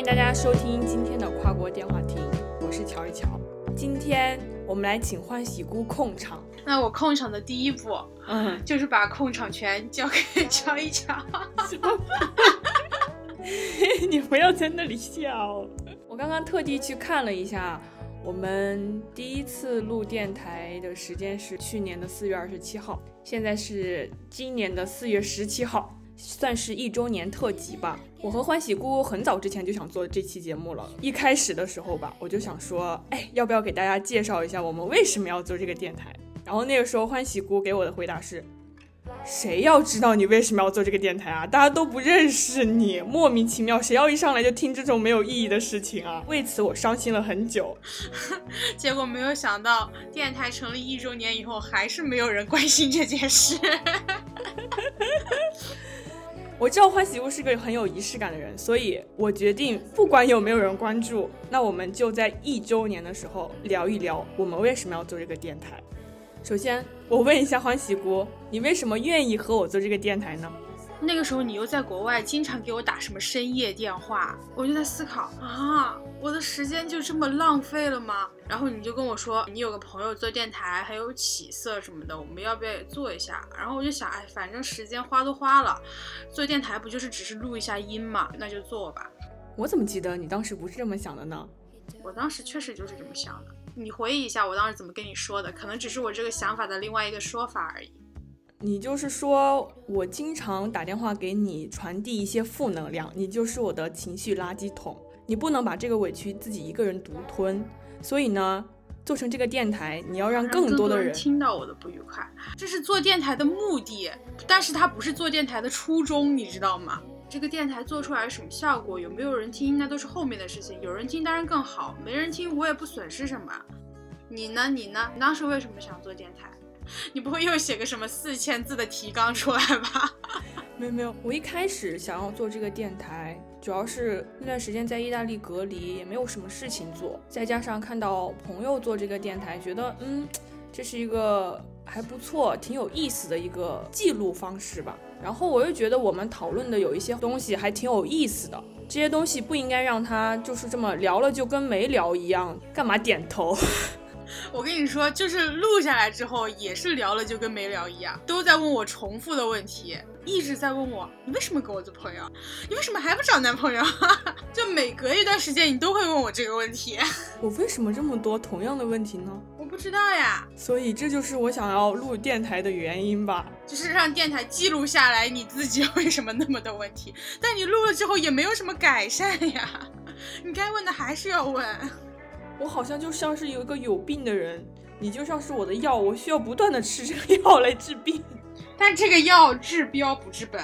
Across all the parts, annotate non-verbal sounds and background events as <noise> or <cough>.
迎大家收听今天的跨国电话亭，我是乔一乔。今天我们来请欢喜姑控场。那我控场的第一步，嗯，就是把控场权交给 <laughs> 乔一乔。<laughs> 你不要在那里笑。我刚刚特地去看了一下，我们第一次录电台的时间是去年的四月二十七号，现在是今年的四月十七号，算是一周年特辑吧。我和欢喜姑很早之前就想做这期节目了，一开始的时候吧，我就想说，哎，要不要给大家介绍一下我们为什么要做这个电台？然后那个时候欢喜姑给我的回答是。谁要知道你为什么要做这个电台啊？大家都不认识你，莫名其妙，谁要一上来就听这种没有意义的事情啊？为此我伤心了很久。<laughs> 结果没有想到，电台成立一周年以后，还是没有人关心这件事。<laughs> 我知道欢喜屋是个很有仪式感的人，所以我决定，不管有没有人关注，那我们就在一周年的时候聊一聊，我们为什么要做这个电台。首先，我问一下欢喜姑，你为什么愿意和我做这个电台呢？那个时候你又在国外，经常给我打什么深夜电话，我就在思考啊，我的时间就这么浪费了吗？然后你就跟我说，你有个朋友做电台很有起色什么的，我们要不要也做一下？然后我就想，哎，反正时间花都花了，做电台不就是只是录一下音嘛，那就做吧。我怎么记得你当时不是这么想的呢？我当时确实就是这么想的。你回忆一下，我当时怎么跟你说的？可能只是我这个想法的另外一个说法而已。你就是说我经常打电话给你，传递一些负能量，你就是我的情绪垃圾桶，你不能把这个委屈自己一个人独吞。所以呢，做成这个电台，你要让更多的人听到我的不愉快，这是做电台的目的，但是它不是做电台的初衷，你知道吗？这个电台做出来什么效果，有没有人听，那都是后面的事情。有人听当然更好，没人听我也不损失什么。你呢？你呢？你当时为什么想做电台？<laughs> 你不会又写个什么四千字的提纲出来吧？没 <laughs> 有没有，我一开始想要做这个电台，主要是那段时间在意大利隔离，也没有什么事情做，再加上看到朋友做这个电台，觉得嗯，这是一个还不错、挺有意思的一个记录方式吧。然后我又觉得我们讨论的有一些东西还挺有意思的，这些东西不应该让他就是这么聊了就跟没聊一样，干嘛点头？我跟你说，就是录下来之后也是聊了就跟没聊一样，都在问我重复的问题，一直在问我你为什么跟我做朋友，你为什么还不找男朋友？<laughs> 就每隔一段时间你都会问我这个问题。我为什么这么多同样的问题呢？我不知道呀。所以这就是我想要录电台的原因吧，就是让电台记录下来你自己 <laughs> 为什么那么多问题，但你录了之后也没有什么改善呀，<laughs> 你该问的还是要问。我好像就像是有一个有病的人，你就像是我的药，我需要不断的吃这个药来治病。<laughs> 但这个药治标不治本。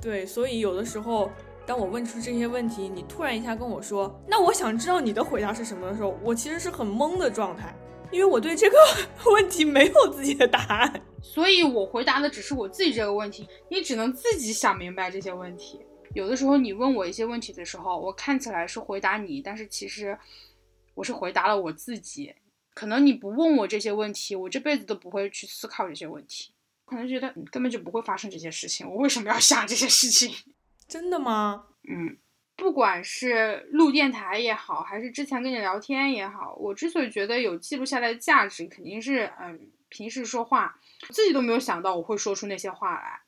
对，所以有的时候，当我问出这些问题，你突然一下跟我说，那我想知道你的回答是什么的时候，我其实是很懵的状态，因为我对这个 <laughs> 问题没有自己的答案。所以我回答的只是我自己这个问题，你只能自己想明白这些问题。有的时候你问我一些问题的时候，我看起来是回答你，但是其实。我是回答了我自己，可能你不问我这些问题，我这辈子都不会去思考这些问题，可能觉得根本就不会发生这些事情，我为什么要想这些事情？<laughs> 真的吗？嗯，不管是录电台也好，还是之前跟你聊天也好，我之所以觉得有记录下来的价值，肯定是嗯，平时说话自己都没有想到我会说出那些话来。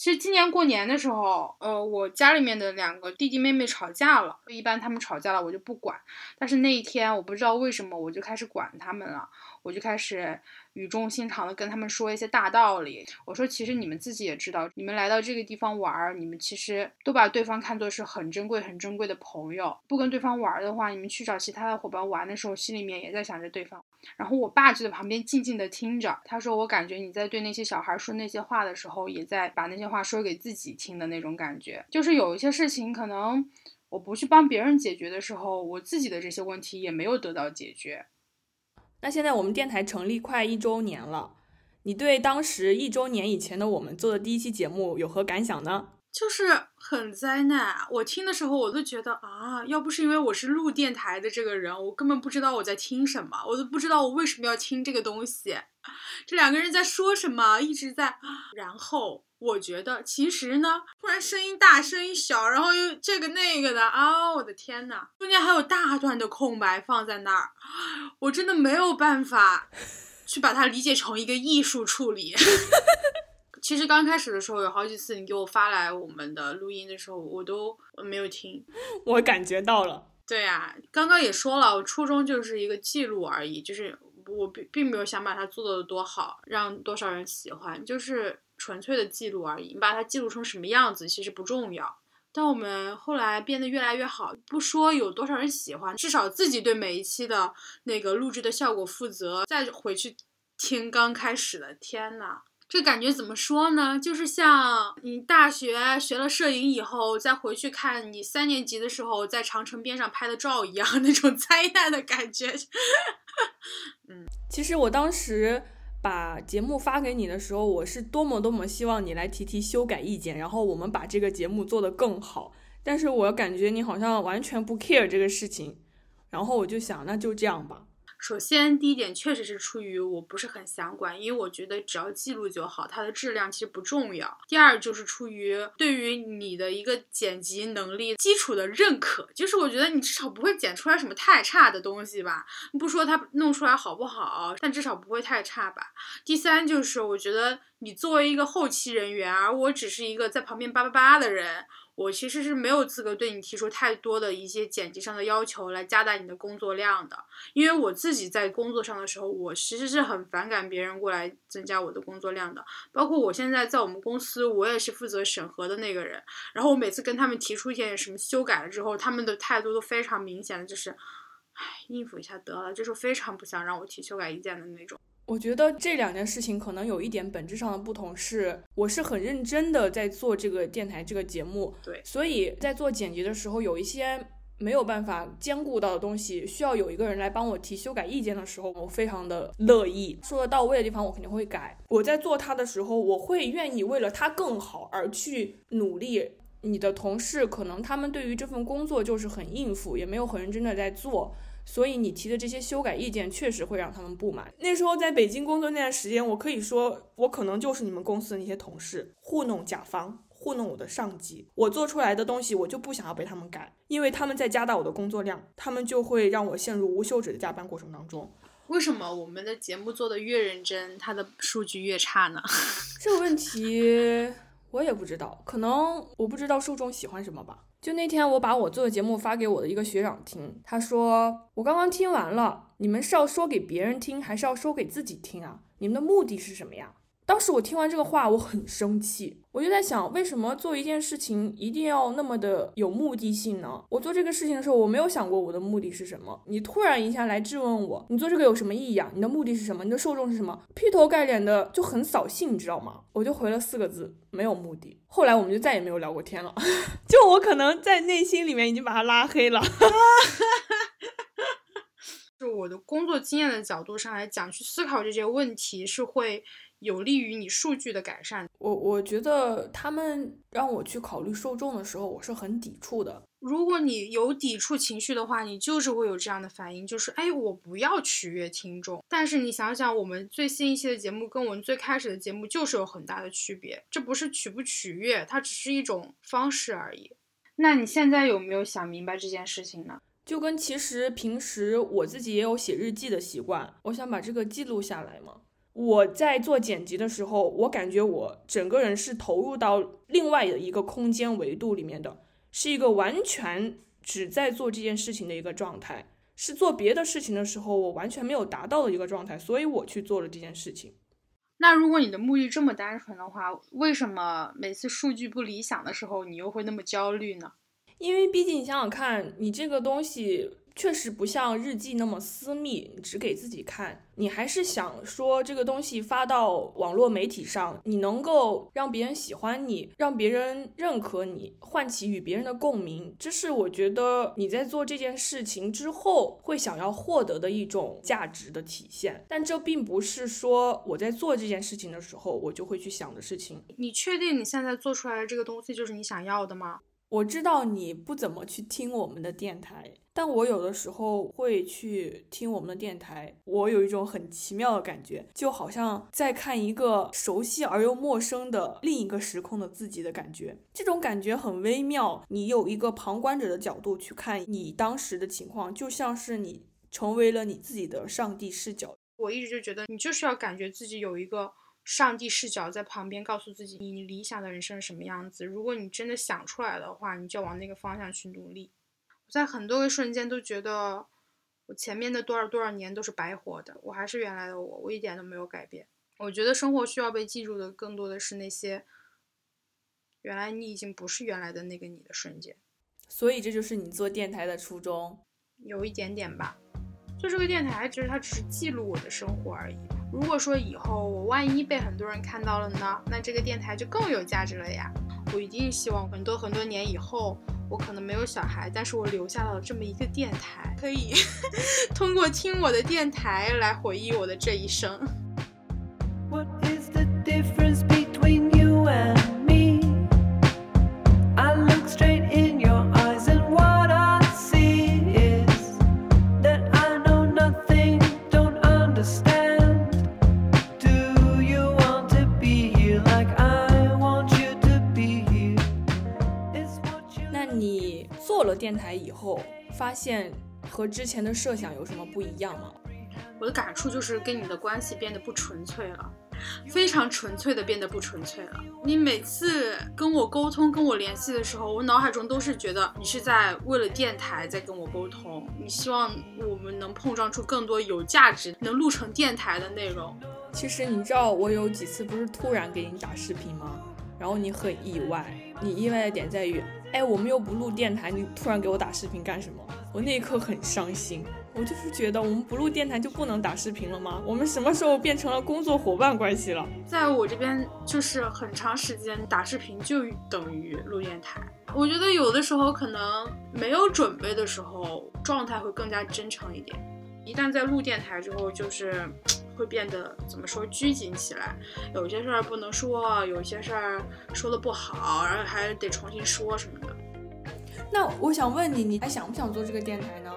其实今年过年的时候，呃，我家里面的两个弟弟妹妹吵架了。一般他们吵架了，我就不管。但是那一天，我不知道为什么，我就开始管他们了。我就开始语重心长的跟他们说一些大道理。我说，其实你们自己也知道，你们来到这个地方玩儿，你们其实都把对方看作是很珍贵、很珍贵的朋友。不跟对方玩儿的话，你们去找其他的伙伴玩的时候，心里面也在想着对方。然后我爸就在旁边静静的听着，他说：“我感觉你在对那些小孩说那些话的时候，也在把那些话说给自己听的那种感觉。就是有一些事情，可能我不去帮别人解决的时候，我自己的这些问题也没有得到解决。那现在我们电台成立快一周年了，你对当时一周年以前的我们做的第一期节目有何感想呢？”就是很灾难，我听的时候我都觉得啊，要不是因为我是录电台的这个人，我根本不知道我在听什么，我都不知道我为什么要听这个东西。这两个人在说什么，一直在，然后我觉得其实呢，突然声音大声音小，然后又这个那个的啊，我的天呐，中间还有大段的空白放在那儿，我真的没有办法 <laughs> 去把它理解成一个艺术处理。<laughs> 其实刚开始的时候有好几次你给我发来我们的录音的时候，我都没有听。<laughs> 我感觉到了。对呀，刚刚也说了，我初衷就是一个记录而已，就是我并并没有想把它做的多好，让多少人喜欢，就是纯粹的记录而已。你把它记录成什么样子其实不重要。但我们后来变得越来越好，不说有多少人喜欢，至少自己对每一期的那个录制的效果负责。再回去听刚开始的，天呐！这感觉怎么说呢？就是像你大学学了摄影以后，再回去看你三年级的时候在长城边上拍的照一样，那种 <laughs> 灾难的感觉。<laughs> 嗯，其实我当时把节目发给你的时候，我是多么多么希望你来提提修改意见，然后我们把这个节目做得更好。但是我感觉你好像完全不 care 这个事情，然后我就想，那就这样吧。首先，第一点确实是出于我不是很想管，因为我觉得只要记录就好，它的质量其实不重要。第二就是出于对于你的一个剪辑能力基础的认可，就是我觉得你至少不会剪出来什么太差的东西吧？不说它弄出来好不好，但至少不会太差吧。第三就是我觉得你作为一个后期人员，而我只是一个在旁边叭叭叭的人。我其实是没有资格对你提出太多的一些剪辑上的要求来加大你的工作量的，因为我自己在工作上的时候，我其实是很反感别人过来增加我的工作量的。包括我现在在我们公司，我也是负责审核的那个人。然后我每次跟他们提出一些什么修改了之后，他们的态度都非常明显的就是，唉，应付一下得了，就是非常不想让我提修改意见的那种。我觉得这两件事情可能有一点本质上的不同，是我是很认真的在做这个电台这个节目，对，所以在做剪辑的时候，有一些没有办法兼顾到的东西，需要有一个人来帮我提修改意见的时候，我非常的乐意。说的到位的地方，我肯定会改。我在做它的时候，我会愿意为了它更好而去努力。你的同事可能他们对于这份工作就是很应付，也没有很认真的在做。所以你提的这些修改意见确实会让他们不满。那时候在北京工作那段时间，我可以说我可能就是你们公司的那些同事糊弄甲方，糊弄我的上级。我做出来的东西，我就不想要被他们改，因为他们在加大我的工作量，他们就会让我陷入无休止的加班过程当中。为什么我们的节目做的越认真，它的数据越差呢？这个问题我也不知道，可能我不知道受众喜欢什么吧。就那天，我把我做的节目发给我的一个学长听，他说：“我刚刚听完了，你们是要说给别人听，还是要说给自己听啊？你们的目的是什么呀？”当时我听完这个话，我很生气，我就在想，为什么做一件事情一定要那么的有目的性呢？我做这个事情的时候，我没有想过我的目的是什么。你突然一下来质问我，你做这个有什么意义啊？你的目的是什么？你的受众是什么？劈头盖脸的就很扫兴，你知道吗？我就回了四个字：没有目的。后来我们就再也没有聊过天了，<laughs> 就我可能在内心里面已经把他拉黑了。<laughs> 就我的工作经验的角度上来讲，去思考这些问题是会。有利于你数据的改善。我我觉得他们让我去考虑受众的时候，我是很抵触的。如果你有抵触情绪的话，你就是会有这样的反应，就是哎，我不要取悦听众。但是你想想，我们最新一期的节目跟我们最开始的节目就是有很大的区别。这不是取不取悦，它只是一种方式而已。那你现在有没有想明白这件事情呢？就跟其实平时我自己也有写日记的习惯，我想把这个记录下来嘛。我在做剪辑的时候，我感觉我整个人是投入到另外的一个空间维度里面的，是一个完全只在做这件事情的一个状态，是做别的事情的时候我完全没有达到的一个状态，所以我去做了这件事情。那如果你的目的这么单纯的话，为什么每次数据不理想的时候，你又会那么焦虑呢？因为毕竟你想想看，你这个东西。确实不像日记那么私密，只给自己看。你还是想说这个东西发到网络媒体上，你能够让别人喜欢你，让别人认可你，唤起与别人的共鸣，这是我觉得你在做这件事情之后会想要获得的一种价值的体现。但这并不是说我在做这件事情的时候我就会去想的事情。你确定你现在做出来的这个东西就是你想要的吗？我知道你不怎么去听我们的电台，但我有的时候会去听我们的电台。我有一种很奇妙的感觉，就好像在看一个熟悉而又陌生的另一个时空的自己的感觉。这种感觉很微妙。你有一个旁观者的角度去看你当时的情况，就像是你成为了你自己的上帝视角。我一直就觉得，你就是要感觉自己有一个。上帝视角在旁边告诉自己，你理想的人生是什么样子。如果你真的想出来的话，你就往那个方向去努力。我在很多个瞬间都觉得，我前面的多少多少年都是白活的。我还是原来的我，我一点都没有改变。我觉得生活需要被记住的，更多的是那些原来你已经不是原来的那个你的瞬间。所以这就是你做电台的初衷，有一点点吧。做这个电台，其实它只是记录我的生活而已。如果说以后我万一被很多人看到了呢，那这个电台就更有价值了呀！我一定希望很多很多年以后，我可能没有小孩，但是我留下了这么一个电台，可以 <laughs> 通过听我的电台来回忆我的这一生。电发现和之前的设想有什么不一样吗？我的感触就是跟你的关系变得不纯粹了，非常纯粹的变得不纯粹了。你每次跟我沟通、跟我联系的时候，我脑海中都是觉得你是在为了电台在跟我沟通，你希望我们能碰撞出更多有价值、能录成电台的内容。其实你知道我有几次不是突然给你打视频吗？然后你很意外，你意外的点在于。哎，我们又不录电台，你突然给我打视频干什么？我那一刻很伤心，我就是觉得我们不录电台就不能打视频了吗？我们什么时候变成了工作伙伴关系了？在我这边，就是很长时间打视频就等于录电台。我觉得有的时候可能没有准备的时候，状态会更加真诚一点。一旦在录电台之后，就是会变得怎么说拘谨起来，有些事儿不能说，有些事儿说的不好，然后还得重新说什么的。那我想问你，你还想不想做这个电台呢？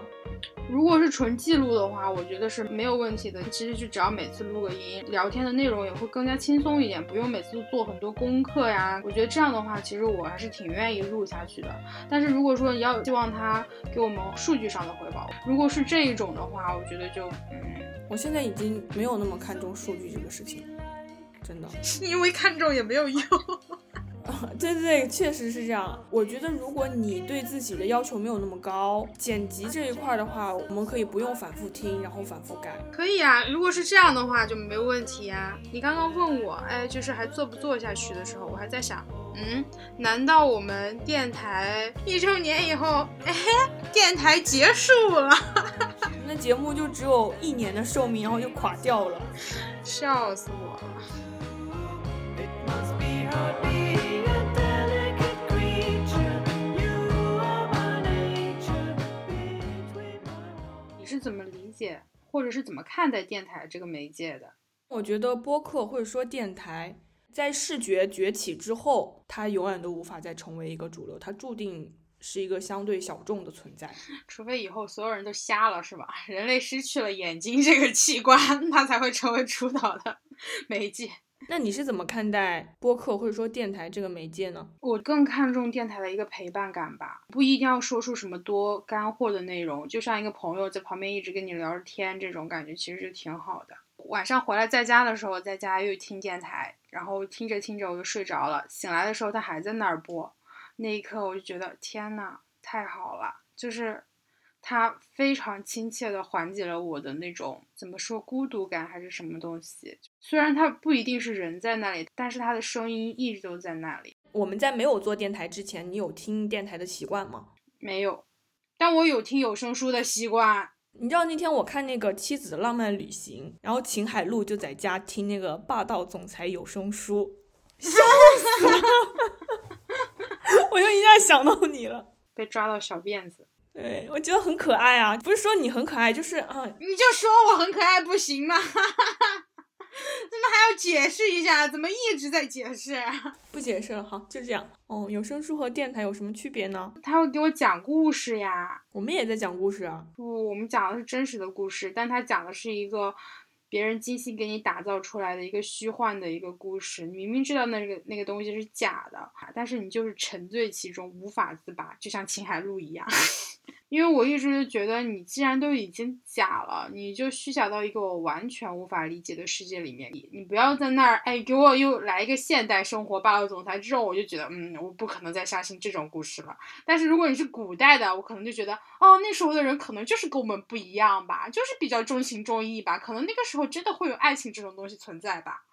如果是纯记录的话，我觉得是没有问题的。其实就只要每次录个音，聊天的内容也会更加轻松一点，不用每次都做很多功课呀。我觉得这样的话，其实我还是挺愿意录下去的。但是如果说你要希望他给我们数据上的回报，如果是这一种的话，我觉得就嗯，我现在已经没有那么看重数据这个事情，真的，<laughs> 因为看重也没有用。<laughs> 对对对，确实是这样。我觉得如果你对自己的要求没有那么高，剪辑这一块的话，我们可以不用反复听，然后反复改。可以啊，如果是这样的话就没问题啊。你刚刚问我，哎，就是还做不做下去的时候，我还在想，嗯，难道我们电台一周年以后，哎，电台结束了？<laughs> 那节目就只有一年的寿命，然后就垮掉了，<laughs> 笑死我了。怎么理解，或者是怎么看待电台这个媒介的？我觉得播客或者说电台，在视觉崛起之后，它永远都无法再成为一个主流，它注定是一个相对小众的存在。<laughs> 除非以后所有人都瞎了，是吧？<laughs> 人类失去了眼睛这个器官，它才会成为主导的 <laughs> 媒介。那你是怎么看待播客或者说电台这个媒介呢？我更看重电台的一个陪伴感吧，不一定要说出什么多干货的内容，就像一个朋友在旁边一直跟你聊着天，这种感觉其实就挺好的。晚上回来在家的时候，在家又听电台，然后听着听着我就睡着了，醒来的时候他还在那儿播，那一刻我就觉得天呐，太好了，就是。它非常亲切的缓解了我的那种怎么说孤独感还是什么东西。虽然它不一定是人在那里，但是它的声音一直都在那里。我们在没有做电台之前，你有听电台的习惯吗？没有，但我有听有声书的习惯。你知道那天我看那个《妻子的浪漫旅行》，然后秦海璐就在家听那个霸道总裁有声书，笑死了！<laughs> 我就一下想到你了，被抓到小辫子。对，我觉得很可爱啊，不是说你很可爱，就是啊，你就说我很可爱不行吗？<laughs> 怎么还要解释一下，怎么一直在解释？<laughs> 不解释了好，就这样。哦，有声书和电台有什么区别呢？他会给我讲故事呀。我们也在讲故事啊。不，我们讲的是真实的故事，但他讲的是一个。别人精心给你打造出来的一个虚幻的一个故事，你明明知道那个那个东西是假的，但是你就是沉醉其中无法自拔，就像秦海璐一样。<laughs> 因为我一直就觉得，你既然都已经假了，你就虚假到一个我完全无法理解的世界里面，你你不要在那儿，哎，给我又来一个现代生活霸道总裁，这种我就觉得，嗯，我不可能再相信这种故事了。但是如果你是古代的，我可能就觉得，哦，那时候的人可能就是跟我们不一样吧，就是比较重情重义吧，可能那个时候真的会有爱情这种东西存在吧。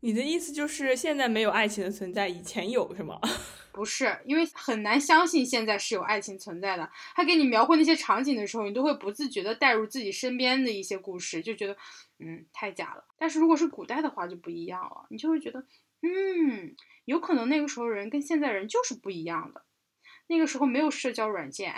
你的意思就是现在没有爱情的存在，以前有是吗？<laughs> 不是，因为很难相信现在是有爱情存在的。他给你描绘那些场景的时候，你都会不自觉的带入自己身边的一些故事，就觉得，嗯，太假了。但是如果是古代的话就不一样了，你就会觉得，嗯，有可能那个时候人跟现在人就是不一样的。那个时候没有社交软件。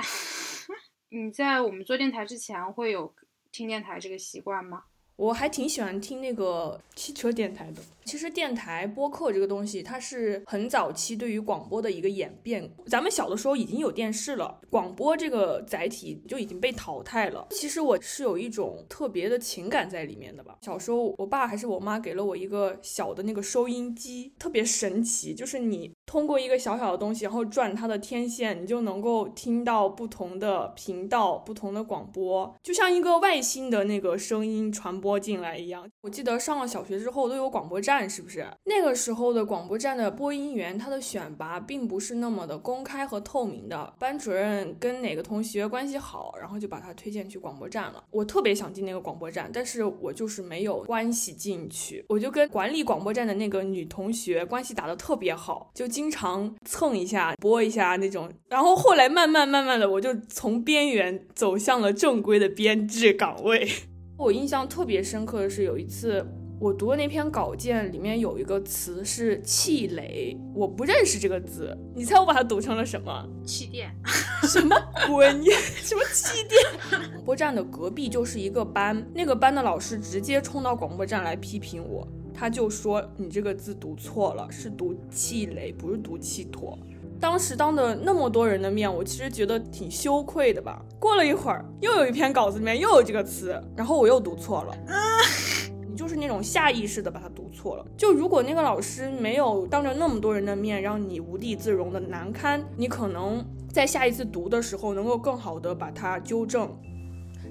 <laughs> 你在我们做电台之前会有听电台这个习惯吗？我还挺喜欢听那个汽车电台的。其实电台播客这个东西，它是很早期对于广播的一个演变。咱们小的时候已经有电视了，广播这个载体就已经被淘汰了。其实我是有一种特别的情感在里面的吧。小时候，我爸还是我妈给了我一个小的那个收音机，特别神奇，就是你通过一个小小的东西，然后转它的天线，你就能够听到不同的频道、不同的广播，就像一个外星的那个声音传播。进来一样，我记得上了小学之后都有广播站，是不是？那个时候的广播站的播音员，他的选拔并不是那么的公开和透明的。班主任跟哪个同学关系好，然后就把他推荐去广播站了。我特别想进那个广播站，但是我就是没有关系进去。我就跟管理广播站的那个女同学关系打得特别好，就经常蹭一下、播一下那种。然后后来慢慢慢慢的，我就从边缘走向了正规的编制岗位。我印象特别深刻的是，有一次我读的那篇稿件里面有一个词是气雷，我不认识这个字，你猜我把它读成了什么？<laughs> 气垫？<laughs> 什么鬼？你什么气垫？广播站的隔壁就是一个班，那个班的老师直接冲到广播站来批评我，他就说你这个字读错了，是读气雷，不是读气坨。当时当着那么多人的面，我其实觉得挺羞愧的吧。过了一会儿，又有一篇稿子里面又有这个词，然后我又读错了。啊你就是那种下意识的把它读错了。就如果那个老师没有当着那么多人的面让你无地自容的难堪，你可能在下一次读的时候能够更好的把它纠正。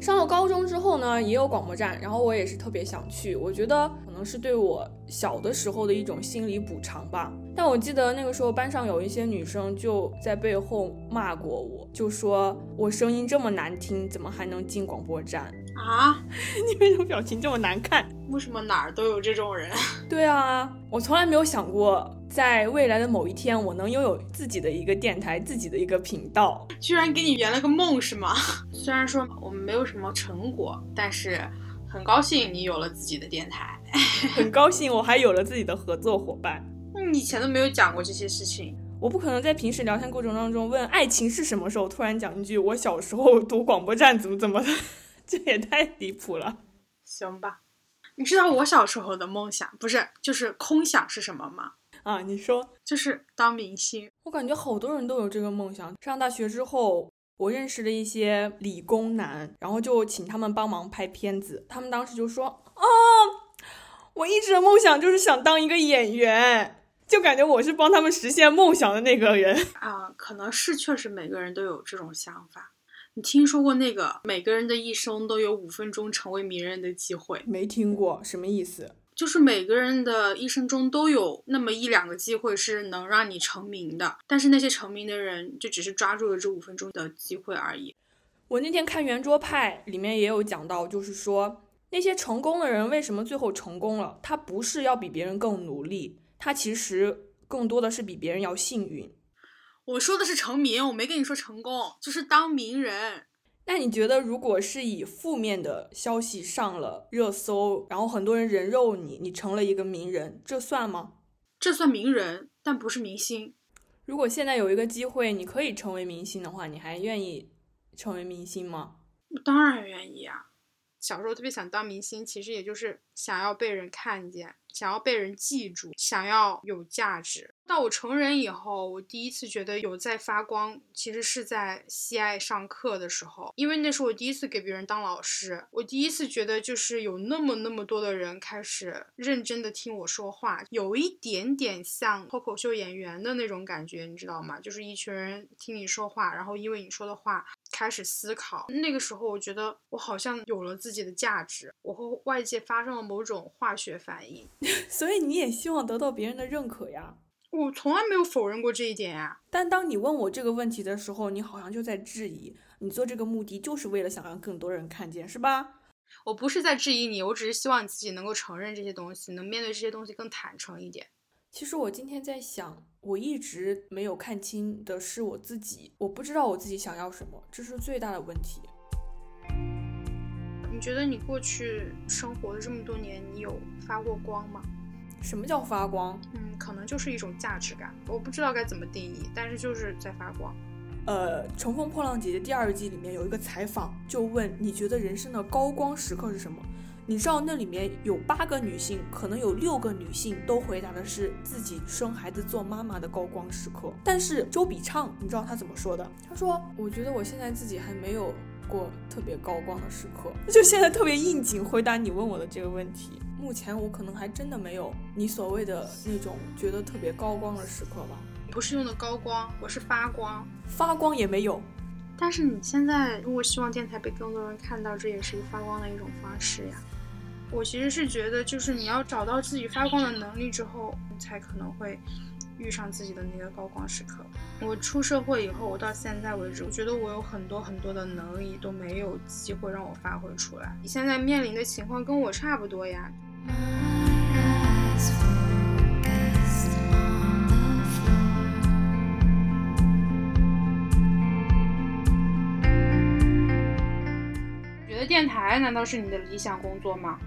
上了高中之后呢，也有广播站，然后我也是特别想去。我觉得可能是对我小的时候的一种心理补偿吧。但我记得那个时候班上有一些女生就在背后骂过我，就说我声音这么难听，怎么还能进广播站啊？<laughs> 你为什么表情这么难看？为什么哪儿都有这种人？<laughs> 对啊，我从来没有想过。在未来的某一天，我能拥有自己的一个电台，自己的一个频道，居然给你圆了个梦，是吗？<laughs> 虽然说我们没有什么成果，但是很高兴你有了自己的电台，很高兴我还有了自己的合作伙伴。你以前都没有讲过这些事情，我不可能在平时聊天过程当中问爱情是什么时候，突然讲一句我小时候读广播站怎么怎么的，这也太离谱了。行吧，你知道我小时候的梦想不是就是空想是什么吗？啊，你说就是当明星，我感觉好多人都有这个梦想。上大学之后，我认识了一些理工男，然后就请他们帮忙拍片子。他们当时就说：“啊，我一直的梦想就是想当一个演员，就感觉我是帮他们实现梦想的那个人。”啊，可能是确实每个人都有这种想法。你听说过那个每个人的一生都有五分钟成为名人的机会？没听过，什么意思？就是每个人的一生中都有那么一两个机会是能让你成名的，但是那些成名的人就只是抓住了这五分钟的机会而已。我那天看圆桌派里面也有讲到，就是说那些成功的人为什么最后成功了？他不是要比别人更努力，他其实更多的是比别人要幸运。我说的是成名，我没跟你说成功，就是当名人。那你觉得，如果是以负面的消息上了热搜，然后很多人人肉你，你成了一个名人，这算吗？这算名人，但不是明星。如果现在有一个机会，你可以成为明星的话，你还愿意成为明星吗？当然愿意啊！小时候特别想当明星，其实也就是想要被人看见，想要被人记住，想要有价值。到我成人以后，我第一次觉得有在发光，其实是在西爱上课的时候，因为那是我第一次给别人当老师，我第一次觉得就是有那么那么多的人开始认真的听我说话，有一点点像脱口秀演员的那种感觉，你知道吗？就是一群人听你说话，然后因为你说的话开始思考。那个时候，我觉得我好像有了自己的价值，我和外界发生了某种化学反应。<laughs> 所以你也希望得到别人的认可呀？我从来没有否认过这一点呀。但当你问我这个问题的时候，你好像就在质疑，你做这个目的就是为了想让更多人看见，是吧？我不是在质疑你，我只是希望你自己能够承认这些东西，能面对这些东西更坦诚一点。其实我今天在想，我一直没有看清的是我自己，我不知道我自己想要什么，这是最大的问题。你觉得你过去生活的这么多年，你有发过光吗？什么叫发光？嗯，可能就是一种价值感，我不知道该怎么定义，但是就是在发光。呃，《乘风破浪姐姐》第二季里面有一个采访，就问你觉得人生的高光时刻是什么？你知道那里面有八个女性，可能有六个女性都回答的是自己生孩子做妈妈的高光时刻。但是周笔畅，你知道她怎么说的？她说：“我觉得我现在自己还没有过特别高光的时刻。”就现在特别应景回答你问我的这个问题。目前我可能还真的没有你所谓的那种觉得特别高光的时刻吧。不是用的高光，我是发光，发光也没有。但是你现在如果希望电台被更多人看到，这也是一个发光的一种方式呀。我其实是觉得，就是你要找到自己发光的能力之后，你才可能会遇上自己的那个高光时刻。我出社会以后，我到现在为止，我觉得我有很多很多的能力都没有机会让我发挥出来。你现在面临的情况跟我差不多呀。觉得电台难道是你的理想工作吗？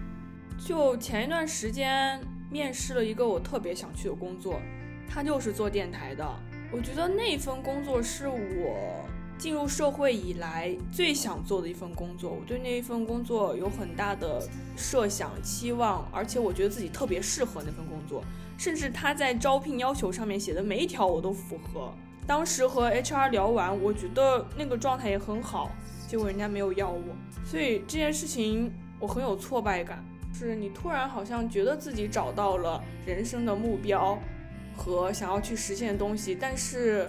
就前一段时间面试了一个我特别想去的工作，他就是做电台的。我觉得那份工作是我。进入社会以来最想做的一份工作，我对那一份工作有很大的设想、期望，而且我觉得自己特别适合那份工作，甚至他在招聘要求上面写的每一条我都符合。当时和 HR 聊完，我觉得那个状态也很好，结果人家没有要我，所以这件事情我很有挫败感。是你突然好像觉得自己找到了人生的目标和想要去实现的东西，但是。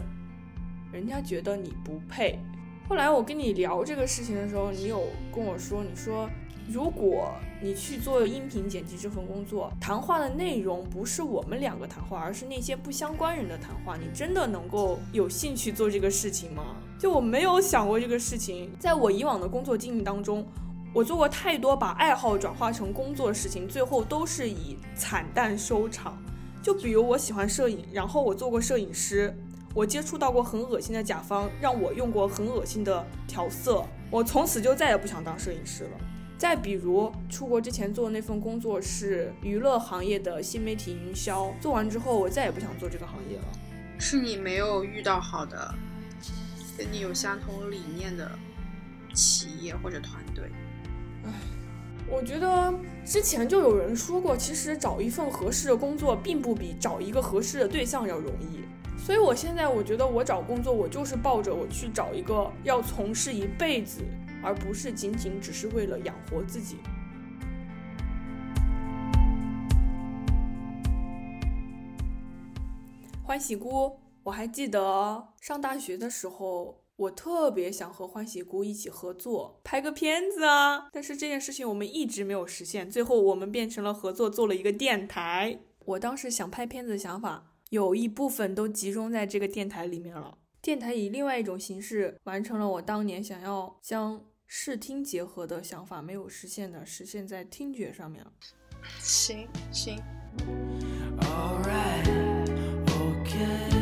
人家觉得你不配。后来我跟你聊这个事情的时候，你有跟我说，你说如果你去做音频剪辑这份工作，谈话的内容不是我们两个谈话，而是那些不相关人的谈话，你真的能够有兴趣做这个事情吗？就我没有想过这个事情。在我以往的工作经历当中，我做过太多把爱好转化成工作的事情，最后都是以惨淡收场。就比如我喜欢摄影，然后我做过摄影师。我接触到过很恶心的甲方，让我用过很恶心的调色，我从此就再也不想当摄影师了。再比如，出国之前做的那份工作是娱乐行业的新媒体营销，做完之后我再也不想做这个行业了。是你没有遇到好的，跟你有相同理念的企业或者团队。我觉得之前就有人说过，其实找一份合适的工作，并不比找一个合适的对象要容易。所以，我现在我觉得我找工作，我就是抱着我去找一个要从事一辈子，而不是仅仅只是为了养活自己。欢喜姑，我还记得上大学的时候，我特别想和欢喜姑一起合作拍个片子啊，但是这件事情我们一直没有实现，最后我们变成了合作做了一个电台。我当时想拍片子的想法。有一部分都集中在这个电台里面了。电台以另外一种形式完成了我当年想要将视听结合的想法，没有实现的，实现在听觉上面了。行行。All right, okay.